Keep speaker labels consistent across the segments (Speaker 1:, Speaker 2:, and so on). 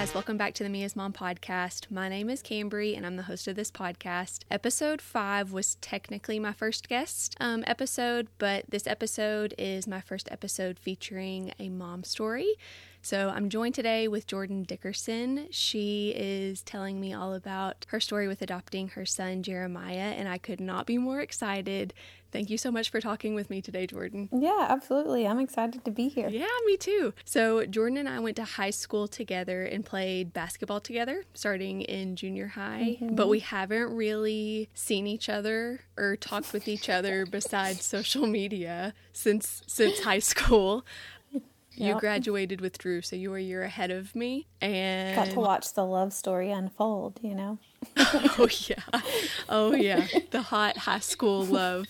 Speaker 1: Guys, welcome back to the Me as Mom podcast. My name is Cambry and I'm the host of this podcast. Episode five was technically my first guest um, episode, but this episode is my first episode featuring a mom story. So I'm joined today with Jordan Dickerson. She is telling me all about her story with adopting her son Jeremiah, and I could not be more excited. Thank you so much for talking with me today, Jordan.
Speaker 2: Yeah, absolutely. I'm excited to be here.
Speaker 1: Yeah, me too. So, Jordan and I went to high school together and played basketball together starting in junior high, mm-hmm. but we haven't really seen each other or talked with each other besides social media since since high school. You graduated with Drew, so you were a year ahead of me, and
Speaker 2: got to watch the love story unfold. You know.
Speaker 1: oh yeah, oh yeah, the hot high school love.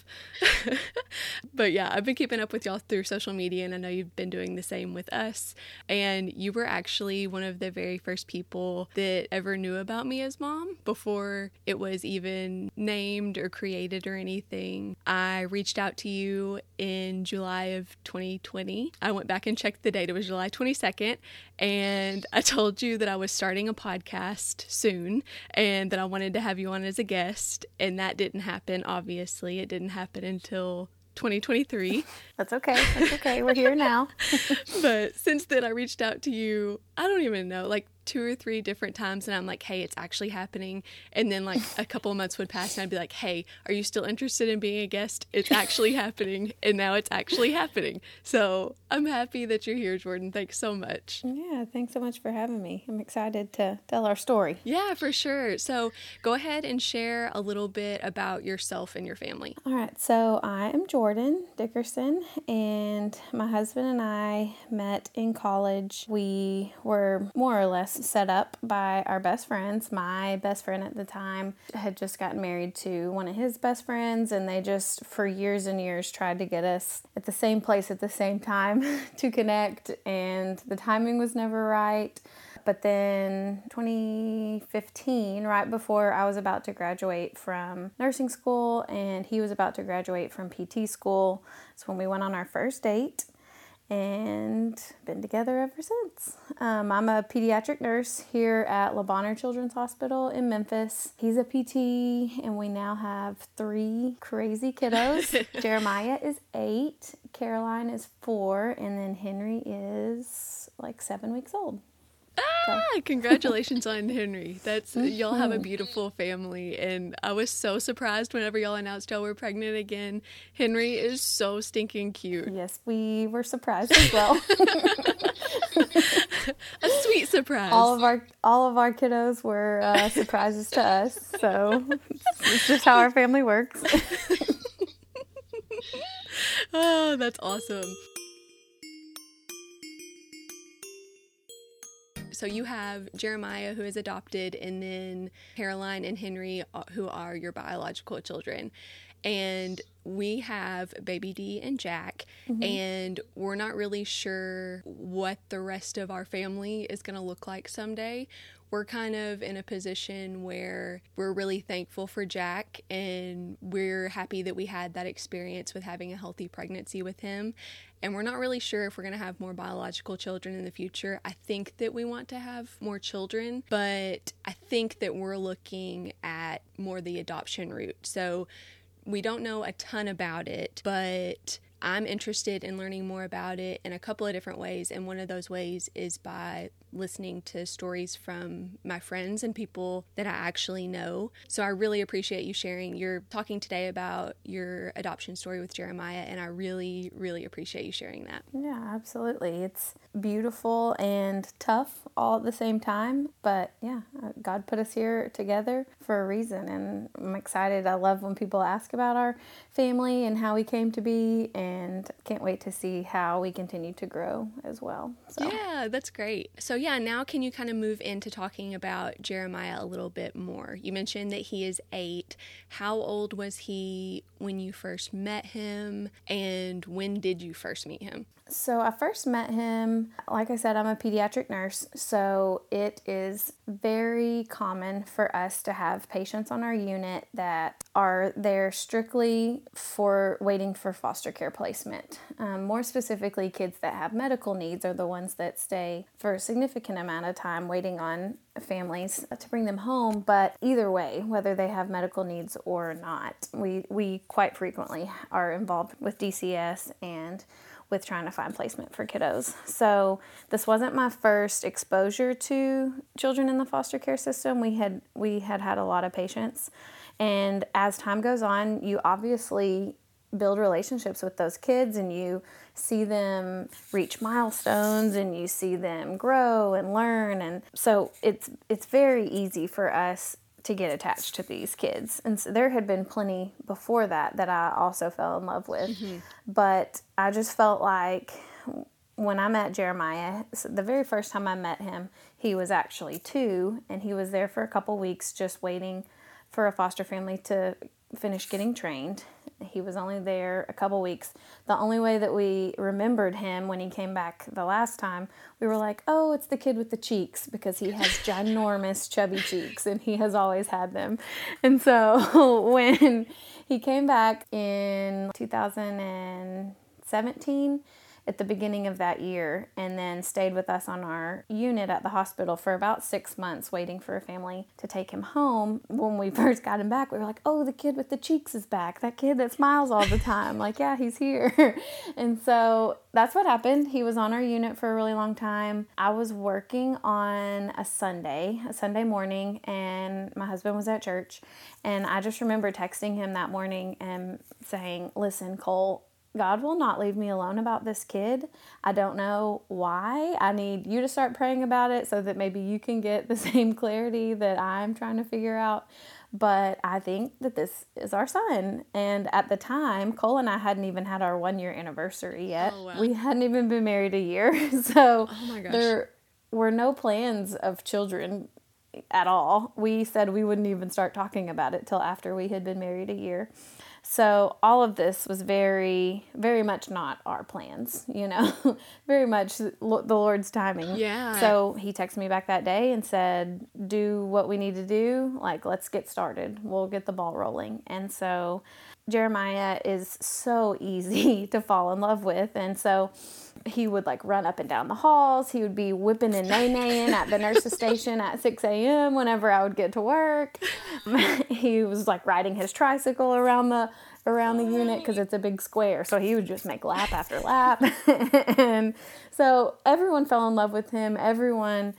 Speaker 1: but yeah, I've been keeping up with y'all through social media, and I know you've been doing the same with us. And you were actually one of the very first people that ever knew about me as mom before it was even named or created or anything. I reached out to you in July of 2020. I went back and checked the date. It was July 22nd, and I told you that I was starting a podcast soon and that I wanted to have you on as a guest. And that didn't happen, obviously. It didn't happen until 2023.
Speaker 2: That's okay. That's okay. We're here now.
Speaker 1: but since then, I reached out to you, I don't even know, like two or three different times and I'm like, hey, it's actually happening. And then like a couple of months would pass and I'd be like, hey, are you still interested in being a guest? It's actually happening. And now it's actually happening. So I'm happy that you're here, Jordan. Thanks so much.
Speaker 2: Yeah, thanks so much for having me. I'm excited to tell our story.
Speaker 1: Yeah, for sure. So go ahead and share a little bit about yourself and your family.
Speaker 2: All right. So I am Jordan Dickerson and my husband and I met in college. We were more or less set up by our best friends. My best friend at the time had just gotten married to one of his best friends, and they just, for years and years, tried to get us at the same place at the same time to connect, and the timing was never right. But then 2015, right before I was about to graduate from nursing school and he was about to graduate from PT school, that's when we went on our first date and been together ever since. Um, I'm a pediatric nurse here at Le Bonheur Children's Hospital in Memphis. He's a PT, and we now have three crazy kiddos. Jeremiah is eight, Caroline is four, and then Henry is like seven weeks old.
Speaker 1: Ah, congratulations on Henry. That's y'all have a beautiful family and I was so surprised whenever y'all announced y'all were pregnant again. Henry is so stinking cute.
Speaker 2: Yes, we were surprised as well.
Speaker 1: a sweet surprise.
Speaker 2: All of our all of our kiddos were uh, surprises to us. So it's just how our family works.
Speaker 1: oh, that's awesome. So you have Jeremiah, who is adopted, and then Caroline and Henry, uh, who are your biological children. And we have baby D and Jack, mm-hmm. and we're not really sure what the rest of our family is going to look like someday. We're kind of in a position where we're really thankful for Jack, and we're happy that we had that experience with having a healthy pregnancy with him and we're not really sure if we're going to have more biological children in the future. I think that we want to have more children, but I think that we're looking at more the adoption route. So we don't know a ton about it, but I'm interested in learning more about it in a couple of different ways. And one of those ways is by listening to stories from my friends and people that I actually know. So I really appreciate you sharing. You're talking today about your adoption story with Jeremiah, and I really, really appreciate you sharing that.
Speaker 2: Yeah, absolutely. It's beautiful and tough all at the same time. But yeah, God put us here together for a reason, and I'm excited. I love when people ask about our family and how we came to be, and can't wait to see how we continue to grow as well.
Speaker 1: So. Yeah, that's great. So yeah, now can you kind of move into talking about Jeremiah a little bit more? You mentioned that he is eight. How old was he when you first met him, and when did you first meet him?
Speaker 2: So I first met him, like I said, I'm a pediatric nurse, so it is very common for us to have patients on our unit that are there strictly for waiting for foster care placement. Um, more specifically, kids that have medical needs are the ones that stay for a significant amount of time waiting on families to bring them home. But either way, whether they have medical needs or not, we, we quite frequently are involved with DCS and with trying to find placement for kiddos. So this wasn't my first exposure to children in the foster care system. We had we had had a lot of patients, and as time goes on, you obviously build relationships with those kids and you see them reach milestones and you see them grow and learn and so it's it's very easy for us to get attached to these kids. And so there had been plenty before that that I also fell in love with. Mm-hmm. But I just felt like when I met Jeremiah, the very first time I met him, he was actually two and he was there for a couple weeks just waiting for a foster family to finish getting trained. He was only there a couple weeks. The only way that we remembered him when he came back the last time, we were like, oh, it's the kid with the cheeks because he has ginormous chubby cheeks and he has always had them. And so when he came back in 2017, at the beginning of that year and then stayed with us on our unit at the hospital for about six months waiting for a family to take him home. When we first got him back, we were like, oh, the kid with the cheeks is back. That kid that smiles all the time. like, yeah, he's here. and so that's what happened. He was on our unit for a really long time. I was working on a Sunday, a Sunday morning, and my husband was at church. And I just remember texting him that morning and saying, Listen, Cole, God will not leave me alone about this kid. I don't know why. I need you to start praying about it so that maybe you can get the same clarity that I'm trying to figure out. But I think that this is our son. And at the time, Cole and I hadn't even had our one year anniversary yet. Oh, wow. We hadn't even been married a year. So oh there were no plans of children at all. We said we wouldn't even start talking about it till after we had been married a year. So all of this was very, very much not our plans, you know, very much the Lord's timing.
Speaker 1: Yeah.
Speaker 2: So he texted me back that day and said, "Do what we need to do. Like, let's get started. We'll get the ball rolling." And so Jeremiah is so easy to fall in love with, and so he would like run up and down the halls. He would be whipping and nay-naying at the nurse's station at 6 a.m. whenever I would get to work. he was like riding his tricycle around the around the unit because it's a big square. So he would just make lap after lap. and so everyone fell in love with him. Everyone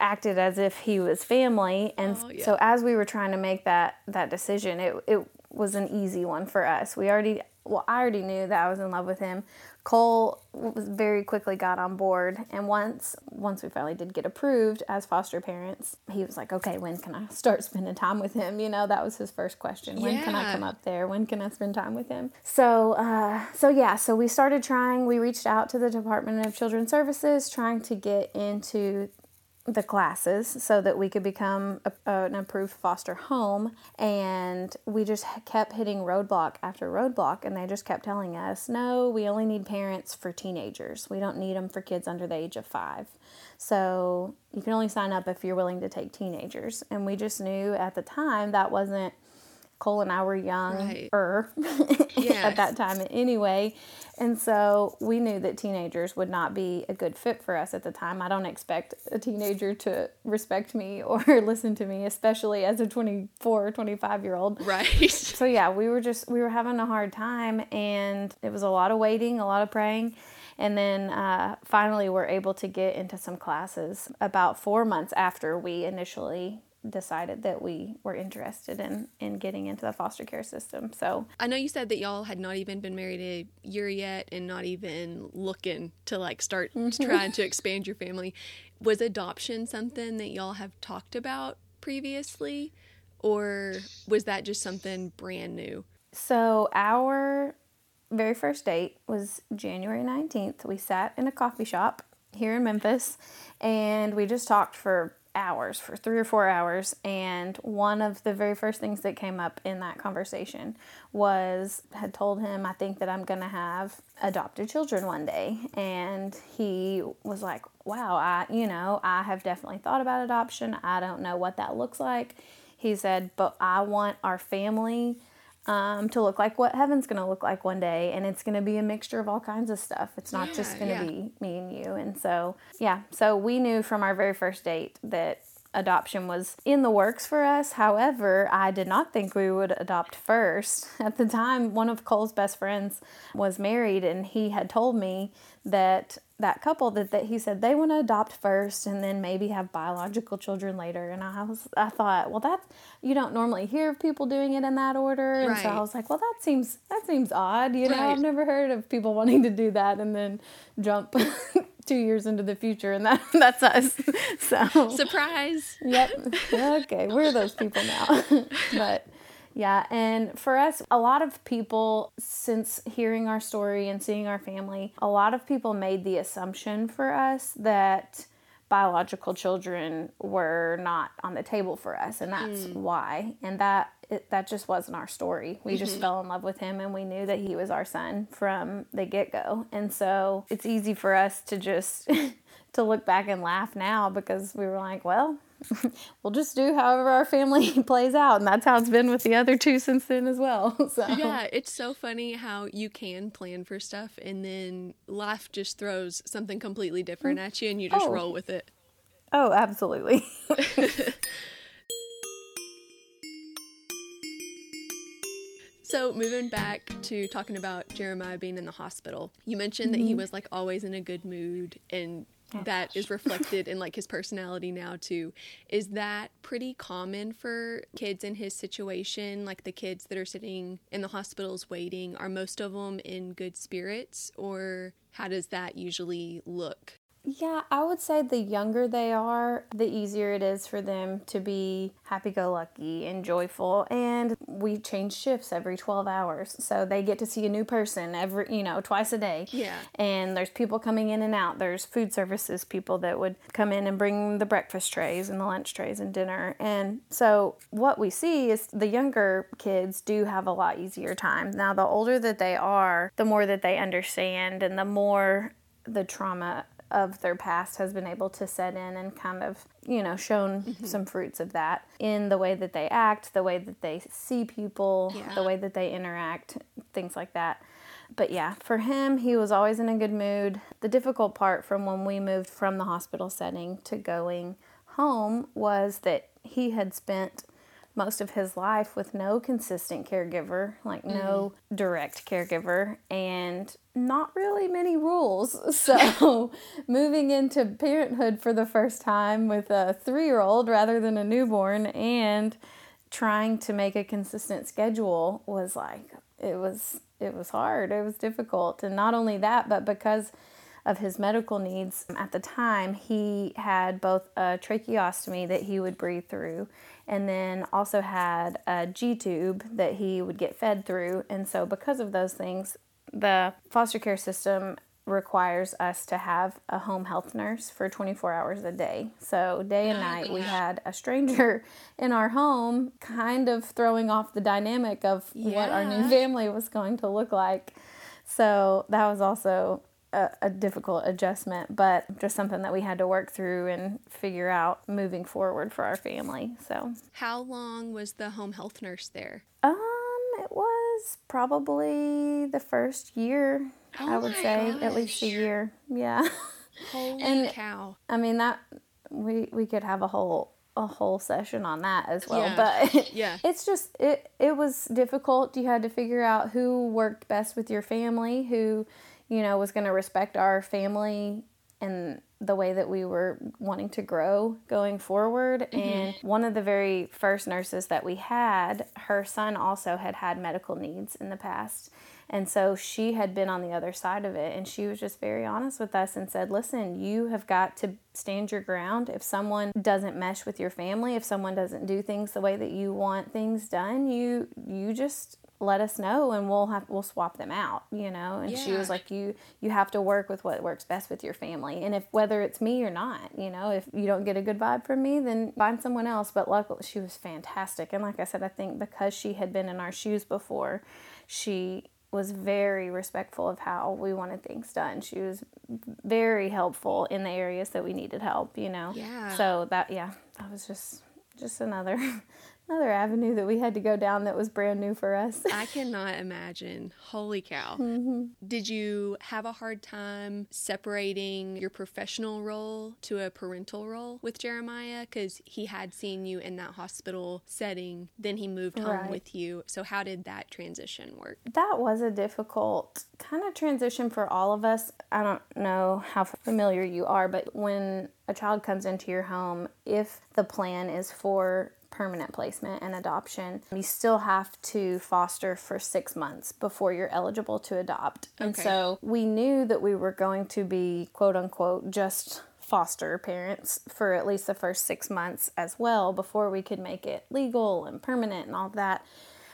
Speaker 2: acted as if he was family. And oh, yeah. so as we were trying to make that that decision, it it was an easy one for us. We already well, I already knew that I was in love with him. Cole was very quickly got on board, and once once we finally did get approved as foster parents, he was like, "Okay, when can I start spending time with him?" You know, that was his first question. When yeah. can I come up there? When can I spend time with him? So, uh, so yeah, so we started trying. We reached out to the Department of Children's Services, trying to get into the classes so that we could become a, an approved foster home. And we just kept hitting roadblock after roadblock and they just kept telling us no we only need parents for teenagers. We don't need them for kids under the age of five. So you can only sign up if you're willing to take teenagers. And we just knew at the time that wasn't Cole and I were young er yes. at that time anyway. And so we knew that teenagers would not be a good fit for us at the time. I don't expect a teenager to respect me or listen to me, especially as a 24 25 year old.
Speaker 1: Right.
Speaker 2: So yeah, we were just, we were having a hard time and it was a lot of waiting, a lot of praying. And then uh, finally, we're able to get into some classes about four months after we initially decided that we were interested in in getting into the foster care system. So
Speaker 1: I know you said that y'all had not even been married a year yet and not even looking to like start mm-hmm. trying to expand your family. Was adoption something that y'all have talked about previously or was that just something brand new?
Speaker 2: So our very first date was January 19th. We sat in a coffee shop here in Memphis and we just talked for hours for three or four hours and one of the very first things that came up in that conversation was had told him i think that i'm going to have adopted children one day and he was like wow i you know i have definitely thought about adoption. I don't know what that looks like. He said but i want our family um, to look like what heaven's going to look like one day. And it's going to be a mixture of all kinds of stuff. It's not yeah, just going to yeah. be me and you. And so, yeah, so we knew from our very first date that adoption was in the works for us. However, I did not think we would adopt first. At the time, one of Cole's best friends was married, and he had told me that that couple that, that he said they want to adopt first and then maybe have biological children later. And I was I thought well that's you don't normally hear of people doing it in that order. And right. so I was like well that seems that seems odd you know? Right. I've never heard of people wanting to do that and then jump two years into the future and that that's us. So
Speaker 1: surprise.
Speaker 2: Yep. Okay we're those people now. But yeah, and for us, a lot of people, since hearing our story and seeing our family, a lot of people made the assumption for us that biological children were not on the table for us, and that's mm. why. And that it, that just wasn't our story. We mm-hmm. just fell in love with him, and we knew that he was our son from the get go. And so it's easy for us to just to look back and laugh now because we were like, well, we'll just do however our family plays out and that's how it's been with the other two since then as well so
Speaker 1: yeah it's so funny how you can plan for stuff and then life just throws something completely different at you and you just oh. roll with it
Speaker 2: oh absolutely
Speaker 1: So, moving back to talking about Jeremiah being in the hospital, you mentioned mm-hmm. that he mm-hmm. was like always in a good mood and Oh, that is reflected in like his personality now too. Is that pretty common for kids in his situation? Like the kids that are sitting in the hospitals waiting, are most of them in good spirits or how does that usually look?
Speaker 2: Yeah, I would say the younger they are, the easier it is for them to be happy go lucky and joyful. And we change shifts every 12 hours. So they get to see a new person every, you know, twice a day.
Speaker 1: Yeah.
Speaker 2: And there's people coming in and out. There's food services people that would come in and bring the breakfast trays and the lunch trays and dinner. And so what we see is the younger kids do have a lot easier time. Now, the older that they are, the more that they understand and the more the trauma of their past has been able to set in and kind of, you know, shown mm-hmm. some fruits of that in the way that they act, the way that they see people, yeah. the way that they interact, things like that. But yeah, for him, he was always in a good mood. The difficult part from when we moved from the hospital setting to going home was that he had spent most of his life with no consistent caregiver, like no mm. direct caregiver, and not really many rules. So, moving into parenthood for the first time with a three year old rather than a newborn and trying to make a consistent schedule was like, it was it was hard it was difficult and not only that but because of his medical needs at the time he had both a tracheostomy that he would breathe through and then also had a G tube that he would get fed through. And so, because of those things, the foster care system requires us to have a home health nurse for 24 hours a day. So, day and oh night, we had a stranger in our home, kind of throwing off the dynamic of yeah. what our new family was going to look like. So, that was also a, a, difficult adjustment, but just something that we had to work through and figure out moving forward for our family. So,
Speaker 1: how long was the home health nurse there?
Speaker 2: Um, it was probably the first year. Oh I would say gosh. at least a year. Yeah.
Speaker 1: Holy and, cow!
Speaker 2: I mean that we we could have a whole a whole session on that as well.
Speaker 1: Yeah.
Speaker 2: But
Speaker 1: yeah,
Speaker 2: it's just it it was difficult. You had to figure out who worked best with your family, who you know, was going to respect our family and the way that we were wanting to grow going forward. Mm-hmm. And one of the very first nurses that we had, her son also had had medical needs in the past. And so she had been on the other side of it. And she was just very honest with us and said, listen, you have got to stand your ground. If someone doesn't mesh with your family, if someone doesn't do things the way that you want things done, you you just let us know and we'll have we'll swap them out you know and yeah. she was like you you have to work with what works best with your family and if whether it's me or not you know if you don't get a good vibe from me then find someone else but luckily she was fantastic and like i said i think because she had been in our shoes before she was very respectful of how we wanted things done. She was very helpful in the areas that we needed help, you know.
Speaker 1: Yeah.
Speaker 2: So that yeah, that was just just another another avenue that we had to go down that was brand new for us.
Speaker 1: I cannot imagine. Holy cow. Mm-hmm. Did you have a hard time separating your professional role to a parental role with Jeremiah? Because he had seen you in that hospital setting, then he moved home right. with you. So, how did that transition work?
Speaker 2: That was a difficult kind of transition for all of us. I don't know how familiar you are, but when a child comes into your home, if the plan is for permanent placement and adoption, you still have to foster for six months before you're eligible to adopt. Okay. And so we knew that we were going to be quote unquote just foster parents for at least the first six months as well before we could make it legal and permanent and all that.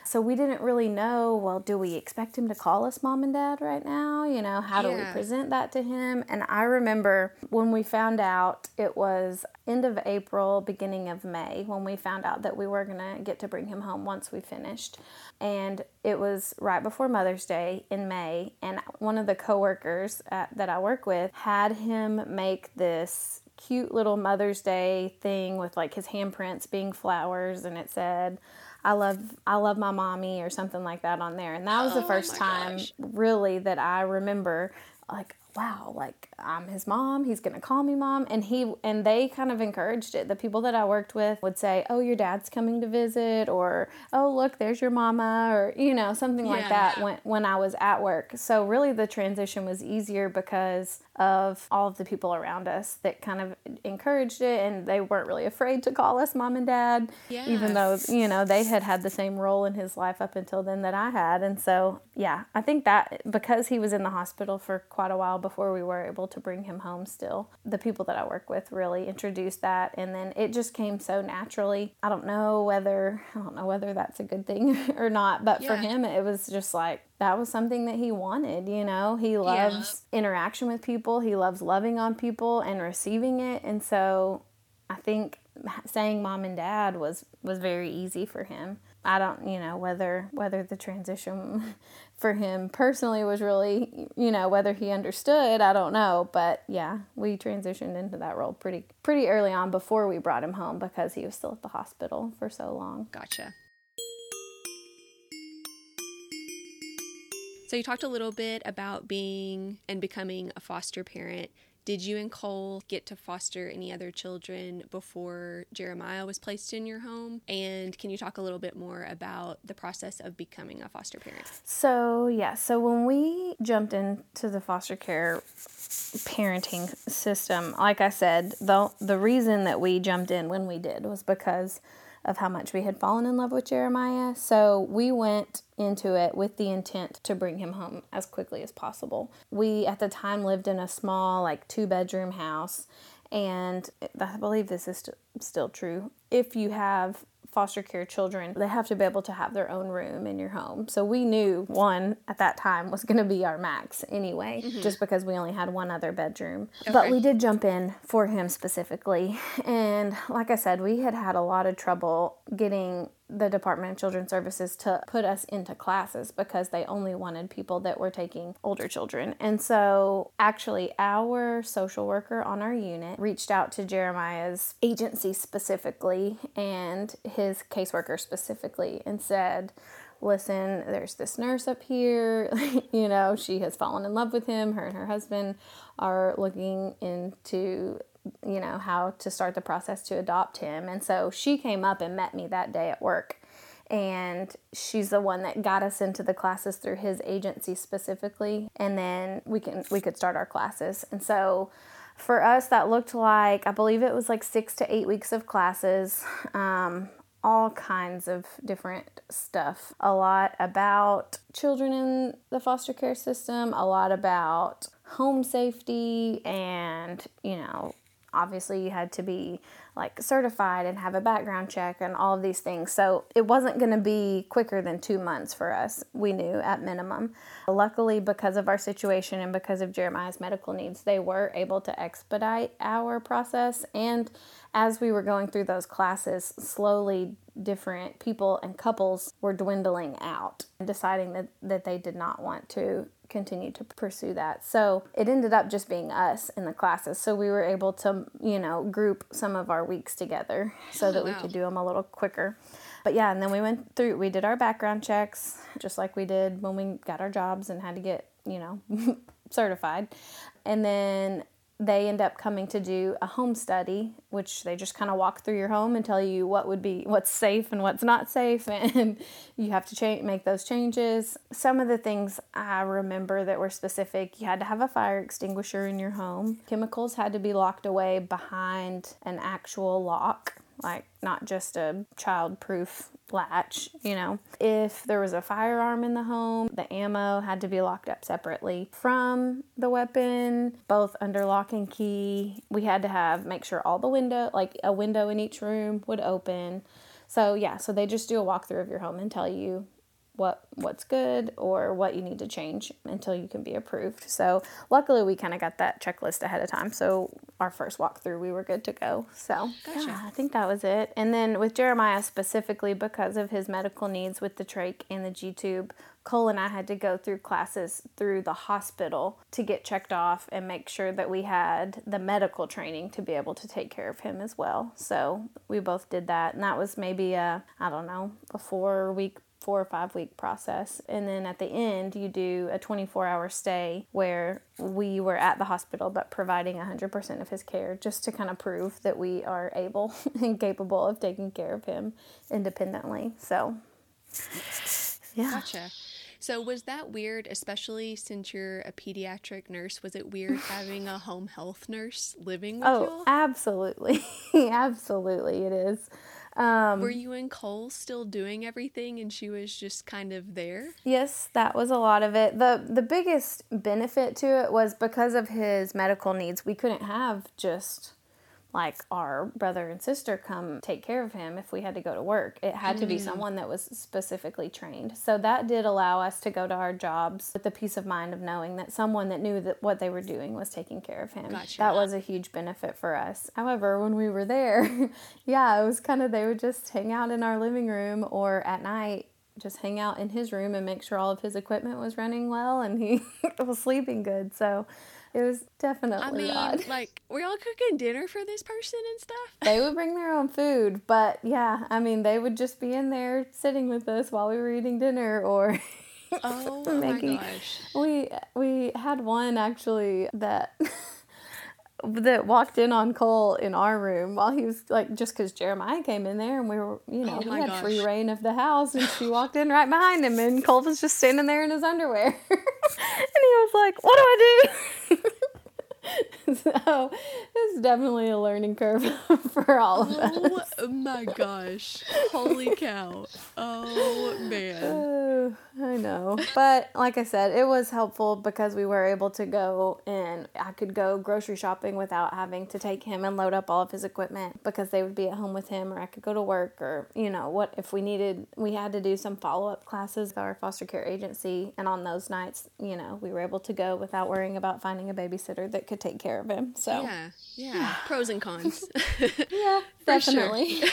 Speaker 2: So we didn't really know, well, do we expect him to call us mom and dad right now? You know, how do we present that to him? And I remember when we found out it was end of April, beginning of May, when we found out that we were going to get to bring him home once we finished. And it was right before Mother's Day in May. And one of the coworkers at, that I work with had him make this cute little Mother's Day thing with like his handprints being flowers and it said I love I love my mommy or something like that on there. And that was oh, the first time gosh. really that I remember like wow, like I'm his mom. He's going to call me mom. And he, and they kind of encouraged it. The people that I worked with would say, oh, your dad's coming to visit, or oh, look, there's your mama, or, you know, something yeah. like that when, when I was at work. So really the transition was easier because of all of the people around us that kind of encouraged it and they weren't really afraid to call us mom and dad yes. even though you know they had had the same role in his life up until then that I had and so yeah I think that because he was in the hospital for quite a while before we were able to bring him home still. The people that I work with really introduced that and then it just came so naturally. I don't know whether I don't know whether that's a good thing or not, but yeah. for him it was just like that was something that he wanted, you know. He loves yeah. interaction with people, he loves loving on people and receiving it and so I think saying mom and dad was was very easy for him. I don't, you know, whether whether the transition for him personally was really, you know, whether he understood, I don't know, but yeah, we transitioned into that role pretty pretty early on before we brought him home because he was still at the hospital for so long.
Speaker 1: Gotcha. So you talked a little bit about being and becoming a foster parent did you and Cole get to foster any other children before Jeremiah was placed in your home? And can you talk a little bit more about the process of becoming a foster parent?
Speaker 2: So, yeah, so when we jumped into the foster care parenting system, like I said, the the reason that we jumped in when we did was because of how much we had fallen in love with Jeremiah. So we went into it with the intent to bring him home as quickly as possible. We, at the time, lived in a small, like, two bedroom house. And I believe this is st- still true. If you have foster care children, they have to be able to have their own room in your home. So we knew one at that time was going to be our max anyway, mm-hmm. just because we only had one other bedroom. Okay. But we did jump in for him specifically. And like I said, we had had a lot of trouble getting the Department of Children's Services to put us into classes because they only wanted people that were taking older children. And so, actually, our social worker on our unit reached out to Jeremiah's agency specifically and his caseworker specifically and said, Listen, there's this nurse up here. you know, she has fallen in love with him. Her and her husband are looking into you know, how to start the process to adopt him. And so she came up and met me that day at work. And she's the one that got us into the classes through his agency specifically. And then we can we could start our classes. And so for us that looked like I believe it was like six to eight weeks of classes. Um, all kinds of different stuff. A lot about children in the foster care system, a lot about home safety and, you know, obviously you had to be like certified and have a background check and all of these things. So it wasn't going to be quicker than two months for us, we knew at minimum. Luckily, because of our situation and because of Jeremiah's medical needs, they were able to expedite our process. And as we were going through those classes, slowly different people and couples were dwindling out, deciding that, that they did not want to continue to pursue that. So it ended up just being us in the classes. So we were able to, you know, group some of our weeks together so that wow. we could do them a little quicker. But yeah, and then we went through, we did our background checks just like we did when we got our jobs and had to get, you know, certified. And then they end up coming to do a home study, which they just kind of walk through your home and tell you what would be what's safe and what's not safe, and you have to change make those changes. Some of the things I remember that were specific: you had to have a fire extinguisher in your home. Chemicals had to be locked away behind an actual lock like not just a child proof latch, you know. If there was a firearm in the home, the ammo had to be locked up separately from the weapon, both under lock and key. We had to have make sure all the window, like a window in each room would open. So yeah, so they just do a walkthrough of your home and tell you what what's good or what you need to change until you can be approved. So luckily we kind of got that checklist ahead of time. So our first walkthrough we were good to go. So gotcha. yeah, I think that was it. And then with Jeremiah specifically because of his medical needs with the trach and the G tube, Cole and I had to go through classes through the hospital to get checked off and make sure that we had the medical training to be able to take care of him as well. So we both did that, and that was maybe a I don't know a four week four or five week process. And then at the end, you do a 24 hour stay where we were at the hospital but providing 100% of his care just to kind of prove that we are able and capable of taking care of him independently. So,
Speaker 1: yeah. Gotcha. So was that weird, especially since you're a pediatric nurse? Was it weird having a home health nurse living with
Speaker 2: oh,
Speaker 1: you? Oh,
Speaker 2: absolutely. absolutely it is.
Speaker 1: Um, Were you and Cole still doing everything and she was just kind of there?
Speaker 2: Yes, that was a lot of it. The the biggest benefit to it was because of his medical needs, we couldn't have just like our brother and sister come take care of him if we had to go to work. It had to be mm. someone that was specifically trained. So that did allow us to go to our jobs with the peace of mind of knowing that someone that knew that what they were doing was taking care of him. Gotcha. That was a huge benefit for us. However, when we were there, yeah, it was kind of they would just hang out in our living room or at night just hang out in his room and make sure all of his equipment was running well and he was sleeping good. So it was definitely I mean, odd.
Speaker 1: Like, were y'all cooking dinner for this person and stuff?
Speaker 2: They would bring their own food, but yeah, I mean, they would just be in there sitting with us while we were eating dinner or.
Speaker 1: oh making, my gosh.
Speaker 2: We we had one actually that that walked in on Cole in our room while he was like just because Jeremiah came in there and we were you know oh we had gosh. free rein of the house and she walked in right behind him and Cole was just standing there in his underwear and he was like what do I do so it's definitely a learning curve for all of
Speaker 1: oh, us. Oh my gosh. Holy cow. Oh man.
Speaker 2: I know. But like I said, it was helpful because we were able to go and I could go grocery shopping without having to take him and load up all of his equipment because they would be at home with him or I could go to work or, you know, what if we needed, we had to do some follow up classes with our foster care agency. And on those nights, you know, we were able to go without worrying about finding a babysitter that could take care of him. So,
Speaker 1: yeah, yeah. Pros and cons.
Speaker 2: yeah, definitely.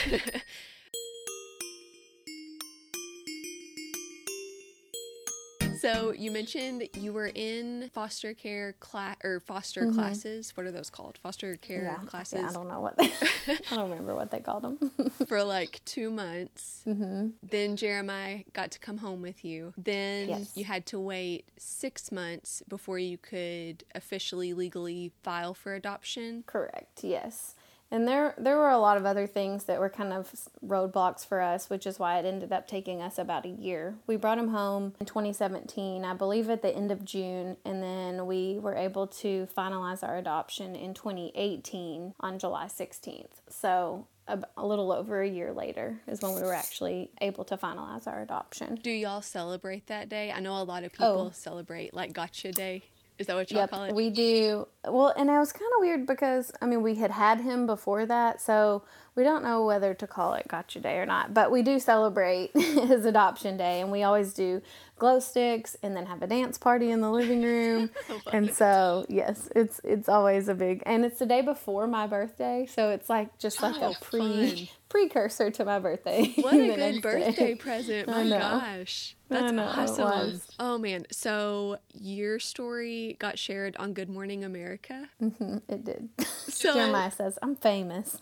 Speaker 1: So you mentioned you were in foster care class or foster mm-hmm. classes. What are those called? Foster care
Speaker 2: yeah,
Speaker 1: classes.
Speaker 2: Yeah, I don't know what they. I don't remember what they called them.
Speaker 1: For like two months.
Speaker 2: Mm-hmm.
Speaker 1: Then Jeremiah got to come home with you. Then yes. you had to wait six months before you could officially legally file for adoption.
Speaker 2: Correct. Yes. And there there were a lot of other things that were kind of roadblocks for us, which is why it ended up taking us about a year. We brought him home in 2017, I believe at the end of June, and then we were able to finalize our adoption in 2018 on July 16th. So a, a, little over a year later is when we were actually able to finalize our adoption.
Speaker 1: Do y'all celebrate that day? I know a lot of people oh. celebrate like Gotcha Day Is that what y'all
Speaker 2: Yep,
Speaker 1: call it?
Speaker 2: we do. Well, and it was kind of weird because I mean we had had him before that, so we don't know whether to call it Gotcha Day or not. But we do celebrate his adoption day, and we always do glow sticks and then have a dance party in the living room. and so yes, it's it's always a big, and it's the day before my birthday, so it's like just like
Speaker 1: Oh,
Speaker 2: a pre
Speaker 1: fun.
Speaker 2: precursor to my birthday.
Speaker 1: What a good
Speaker 2: next day.
Speaker 1: birthday present. My gosh. That's awesome. Oh man. So your story got shared on Good Morning America.
Speaker 2: Mm-hmm, it did.
Speaker 1: So
Speaker 2: Jeremiah says, "I'm famous."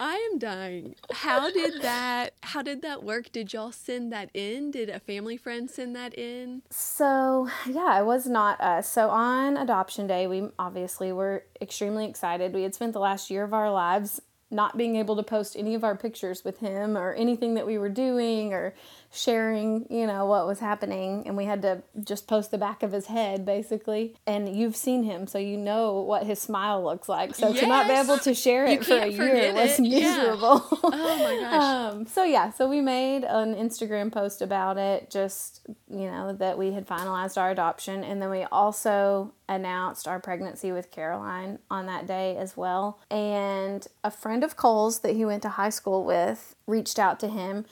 Speaker 1: I am dying. How did that how did that work? Did y'all send that in? Did a family friend send that in?
Speaker 2: So, yeah, it was not us. So, on adoption day, we obviously were extremely excited. We had spent the last year of our lives not being able to post any of our pictures with him or anything that we were doing or sharing, you know, what was happening. And we had to just post the back of his head, basically. And you've seen him, so you know what his smile looks like. So, to not be able to share
Speaker 1: You
Speaker 2: it for a year was
Speaker 1: it. Yeah.
Speaker 2: miserable.
Speaker 1: Oh my gosh.
Speaker 2: Um, so yeah, so we made an Instagram post about it, just you know that we had finalized our adoption, and then we also announced our pregnancy with Caroline on that day as well. And a friend of Cole's that he went to high school with reached out to him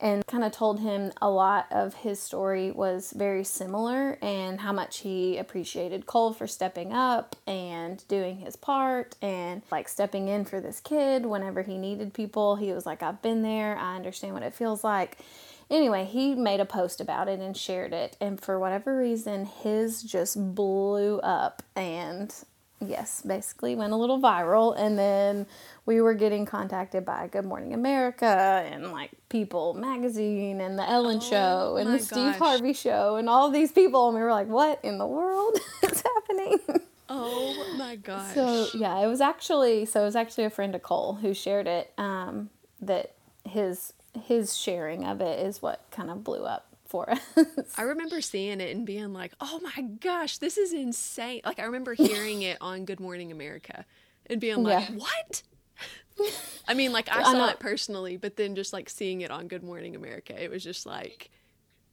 Speaker 2: and kind of told him a lot of his story was very similar and how much he appreciated Cole for stepping up and doing his part and like stepping in for this kid whenever he needed people. He was like, I've been there, I understand what it feels like. Anyway, he made a post about it and shared it, and for whatever reason, his just blew up and yes, basically went a little viral. And then we were getting contacted by Good Morning America and like People Magazine and the Ellen Show and
Speaker 1: Oh
Speaker 2: the Steve
Speaker 1: gosh.
Speaker 2: Harvey Show and all these people. And we were like, what in the world is happening?
Speaker 1: Oh my gosh.
Speaker 2: So yeah, it was actually so it was actually a friend of Cole who shared it. Um, that his his sharing of it is what kind of blew up for us.
Speaker 1: I remember seeing it and being like, "Oh my gosh, this is insane!" Like I remember hearing it on Good Morning America and being like,
Speaker 2: Yeah.
Speaker 1: "What?" I mean, like I
Speaker 2: I
Speaker 1: saw
Speaker 2: know.
Speaker 1: it personally, but then just like seeing it on Good Morning America, it was just like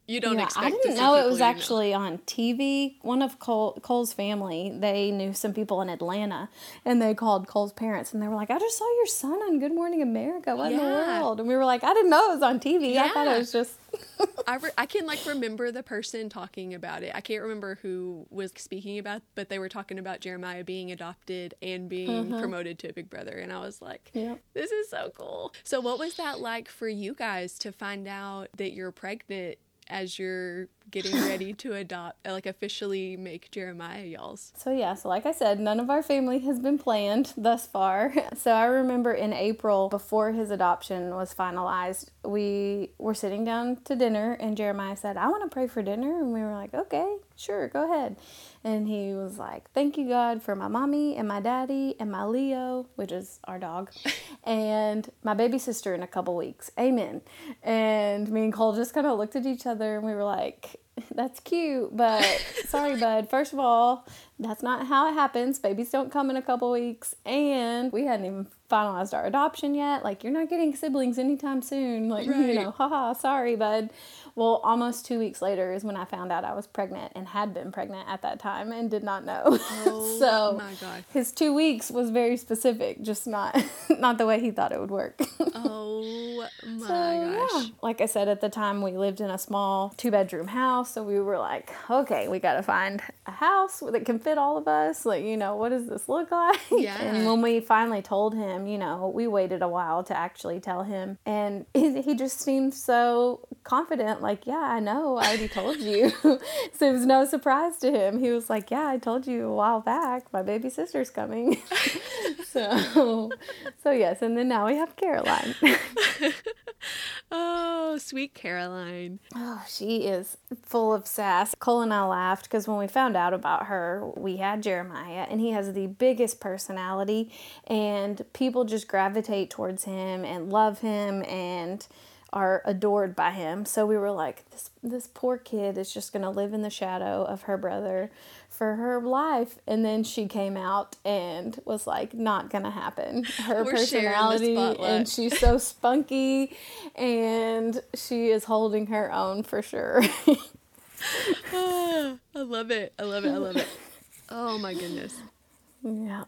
Speaker 1: you don't
Speaker 2: yeah,
Speaker 1: expect.
Speaker 2: I didn't know it was
Speaker 1: you know.
Speaker 2: actually on TV. One of Cole, Cole's family, they knew some people in Atlanta, and they called Cole's parents, and they were like, "I just saw your son on Good Morning America. What in the world?" And we were like, "I didn't know it was on TV. I thought it was just."
Speaker 1: I, re- I can like remember the person talking about it. I can't remember who was speaking about, but they were talking about Jeremiah being adopted and being mm-hmm. promoted to a big brother, and I was like,
Speaker 2: Yep.
Speaker 1: "This is so cool." So, what was that like for you guys to find out that you're pregnant as you're getting ready to adopt, like officially make Jeremiah y'all's?
Speaker 2: So yeah, so like I said, none of our family has been planned thus far. So I remember in April, before his adoption was finalized, we were sitting down to dinner, and Jeremiah said, "I want to pray for dinner," and we were like, "Okay, sure, go ahead." And he was like, "Thank you God for my mommy and my daddy and my Leo, which is our dog, and my baby sister in a couple weeks. Amen." And me and Cole just kind of looked at each other, and we were like. That's cute, but sorry, bud. First of all, that's not how it happens. Babies don't come in a couple weeks, and we hadn't even finalized our adoption yet. Like, you're not getting siblings anytime soon. Like, you know, haha, sorry, bud. Well, almost two weeks later is when I found out I was pregnant and had been pregnant at that time and did not know.
Speaker 1: Oh
Speaker 2: so
Speaker 1: my gosh.
Speaker 2: his two weeks was very specific, just not not the way he thought it would work.
Speaker 1: Oh my
Speaker 2: So, yeah.
Speaker 1: gosh.
Speaker 2: Like I said, at the time we lived in a small two bedroom house. So we were like, okay, we got to find a house that can fit all of us. Like, you know, what does this look like?
Speaker 1: Yeah.
Speaker 2: And when we finally told him, you know, we waited a while to actually tell him. And he he just seemed so confident, like, yeah, I know, I already told you. so it was no surprise to him. He was like, yeah, I told you a while back, my baby sister's coming. so, so yes. And then now we have Caroline.
Speaker 1: Oh, sweet Caroline.
Speaker 2: Oh, she is full of sass. Cole and I laughed because when we found out about her, we had Jeremiah, and he has the biggest personality, and people just gravitate towards him and love him and are adored by him. So we were like, this this poor kid is just gonna live in the shadow of her brother for her life. And then she came out and was like, not gonna happen. Her
Speaker 1: We're
Speaker 2: personality and she's so spunky and she is holding her own for sure.
Speaker 1: I love it. I love it. I love it. Oh my goodness.
Speaker 2: Yeah,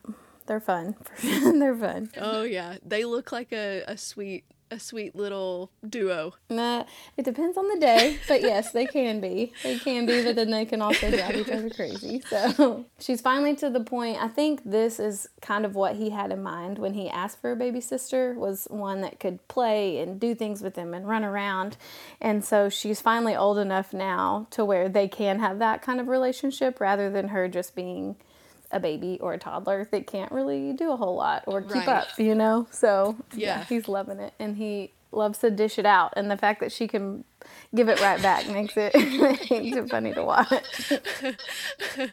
Speaker 2: they're fun. they're fun.
Speaker 1: Oh yeah, they look like a, a sweet a sweet little duo.
Speaker 2: Nah, it depends on the day, but yes, they can be. They can be, but then they can also drive each other crazy. So she's finally to the point. I think this is kind of what he had in mind when he asked for a baby sister was one that could play and do things with him and run around. And so she's finally old enough now to where they can have that kind of relationship rather than her just being a baby or a toddler that can't really do a whole lot or keep
Speaker 1: Right.
Speaker 2: up, you know? So,
Speaker 1: Yeah.
Speaker 2: yeah, he's loving it and he loves to dish it out and the fact that she can give it right back makes it makes it funny to watch.